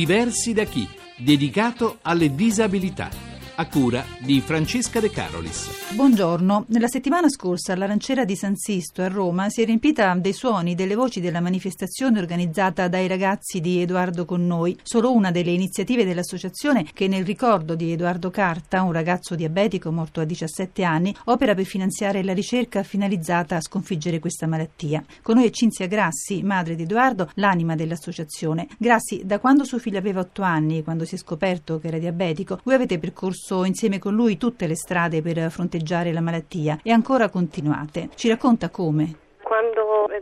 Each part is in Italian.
Diversi da chi, dedicato alle disabilità a cura di Francesca De Carolis. Buongiorno. Nella settimana scorsa all'Aranciera di San Sisto a Roma si è riempita dei suoni, delle voci della manifestazione organizzata dai ragazzi di Edoardo con noi, solo una delle iniziative dell'associazione che nel ricordo di Edoardo Carta, un ragazzo diabetico morto a 17 anni, opera per finanziare la ricerca finalizzata a sconfiggere questa malattia. Con noi è Cinzia Grassi, madre di Edoardo, l'anima dell'associazione. Grassi, da quando suo figlio aveva 8 anni, quando si è scoperto che era diabetico, voi avete percorso percorso insieme con lui tutte le strade per fronteggiare la malattia e ancora continuate. Ci racconta come?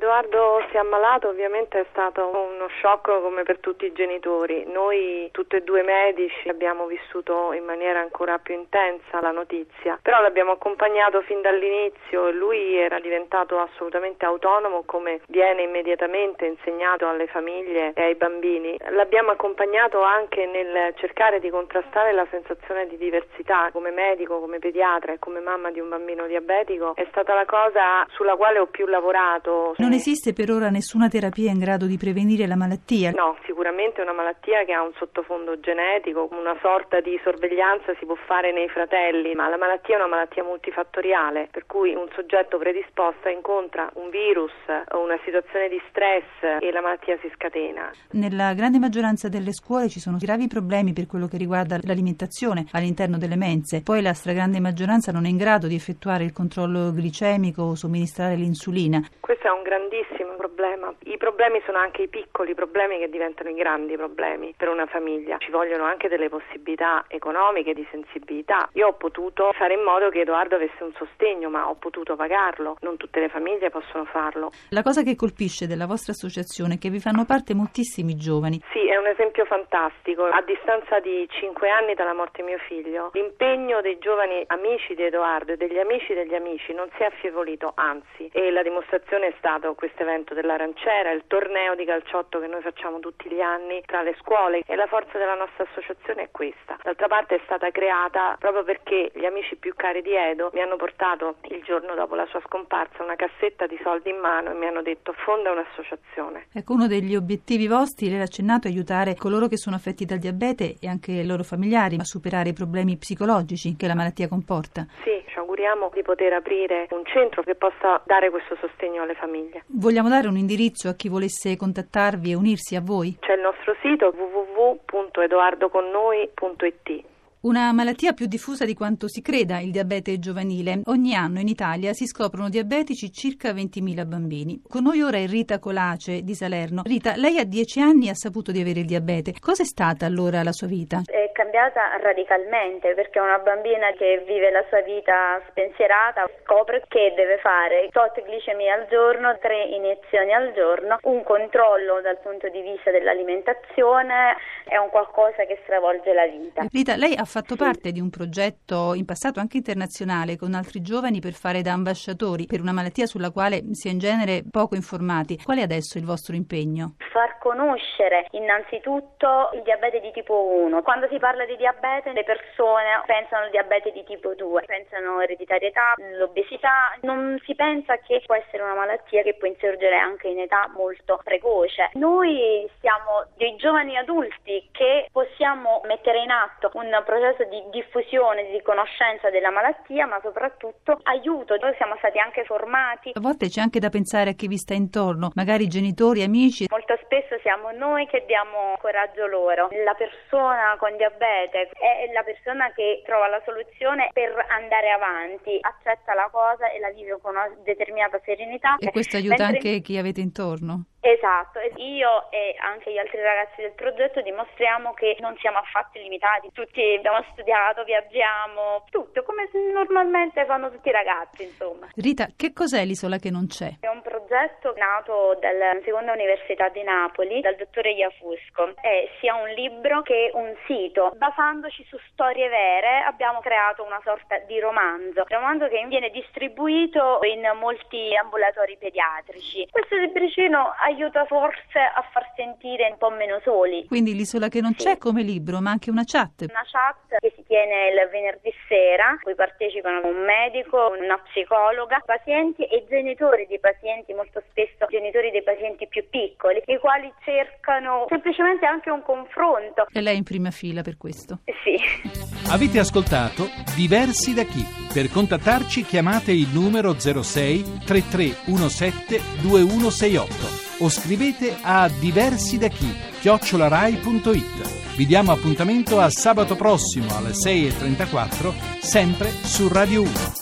Edoardo si è ammalato ovviamente è stato uno shock come per tutti i genitori. Noi tutti e due medici abbiamo vissuto in maniera ancora più intensa la notizia, però l'abbiamo accompagnato fin dall'inizio e lui era diventato assolutamente autonomo come viene immediatamente insegnato alle famiglie e ai bambini. L'abbiamo accompagnato anche nel cercare di contrastare la sensazione di diversità come medico, come pediatra e come mamma di un bambino diabetico. È stata la cosa sulla quale ho più lavorato. Non esiste per ora nessuna terapia in grado di prevenire la malattia? No, sicuramente è una malattia che ha un sottofondo genetico, una sorta di sorveglianza si può fare nei fratelli, ma la malattia è una malattia multifattoriale, per cui un soggetto predisposto incontra un virus o una situazione di stress e la malattia si scatena. Nella grande maggioranza delle scuole ci sono gravi problemi per quello che riguarda l'alimentazione all'interno delle mense, poi la stragrande maggioranza non è in grado di effettuare il controllo glicemico o somministrare l'insulina. Questo è un grandissimo problema. I problemi sono anche i piccoli problemi che diventano i grandi problemi per una famiglia. Ci vogliono anche delle possibilità economiche, di sensibilità. Io ho potuto fare in modo che Edoardo avesse un sostegno, ma ho potuto pagarlo. Non tutte le famiglie possono farlo. La cosa che colpisce della vostra associazione è che vi fanno parte moltissimi giovani. Sì, è un esempio fantastico. A distanza di cinque anni dalla morte di mio figlio, l'impegno dei giovani amici di Edoardo e degli amici degli amici non si è affievolito, anzi, e la dimostrazione è stato questo evento dell'Aranciera, il torneo di calciotto che noi facciamo tutti gli anni tra le scuole e la forza della nostra associazione è questa. D'altra parte è stata creata proprio perché gli amici più cari di Edo mi hanno portato il giorno dopo la sua scomparsa una cassetta di soldi in mano e mi hanno detto fonda un'associazione. Ecco, uno degli obiettivi vostri, lei ha accennato, è aiutare coloro che sono affetti dal diabete e anche i loro familiari a superare i problemi psicologici che la malattia comporta. Sì, ci auguriamo di poter aprire un centro che possa dare questo sostegno alle famiglie. Vogliamo dare un indirizzo a chi volesse contattarvi e unirsi a voi? C'è il nostro sito www.edoardoconnoi.it una malattia più diffusa di quanto si creda, il diabete giovanile. Ogni anno in Italia si scoprono diabetici circa 20.000 bambini. Con noi ora è Rita Colace di Salerno. Rita, lei a 10 anni ha saputo di avere il diabete. Cos'è stata allora la sua vita? È cambiata radicalmente perché una bambina che vive la sua vita spensierata scopre che deve fare tot glicemia al giorno, tre iniezioni al giorno, un controllo dal punto di vista dell'alimentazione, è un qualcosa che stravolge la vita. Rita, lei ha fatto sì. parte di un progetto in passato anche internazionale con altri giovani per fare da ambasciatori per una malattia sulla quale si è in genere poco informati. Qual è adesso il vostro impegno? Far conoscere innanzitutto il diabete di tipo 1. Quando si parla di diabete le persone pensano al diabete di tipo 2, pensano all'ereditarietà, all'obesità, non si pensa che può essere una malattia che può insorgere anche in età molto precoce. Noi siamo dei giovani adulti che possiamo mettere in atto un progetto processo di diffusione, di conoscenza della malattia, ma soprattutto aiuto. Noi siamo stati anche formati. A volte c'è anche da pensare a chi vi sta intorno, magari genitori, amici. Molto spesso siamo noi che diamo coraggio loro. La persona con diabete è la persona che trova la soluzione per andare avanti, accetta la cosa e la vive con una determinata serenità. E questo aiuta Mentre... anche chi avete intorno? Esatto, io e anche gli altri ragazzi del progetto dimostriamo che non siamo affatto limitati, tutti abbiamo studiato, viaggiamo, tutto come normalmente fanno tutti i ragazzi, insomma. Rita, che cos'è l'isola che non c'è? È un progetto nato dalla seconda università di Napoli, dal dottore Iafusco, è sia un libro che un sito. Basandoci su storie vere abbiamo creato una sorta di romanzo, romanzo che viene distribuito in molti ambulatori pediatrici. Questo libricino aiuta forse a far sentire un po' meno soli. Quindi l'isola che non sì. c'è come libro, ma anche una chat. Una chat che si tiene il venerdì sera, cui partecipano un medico, una psicologa, pazienti e genitori di pazienti molto spesso genitori dei pazienti più piccoli, i quali cercano semplicemente anche un confronto. E lei è in prima fila per questo? Sì. Avete ascoltato Diversi da chi? Per contattarci chiamate il numero 06 3317 2168 o scrivete a diversi da chi chiocciolarai.it. Vi diamo appuntamento a sabato prossimo alle 6.34 sempre su Radio 1.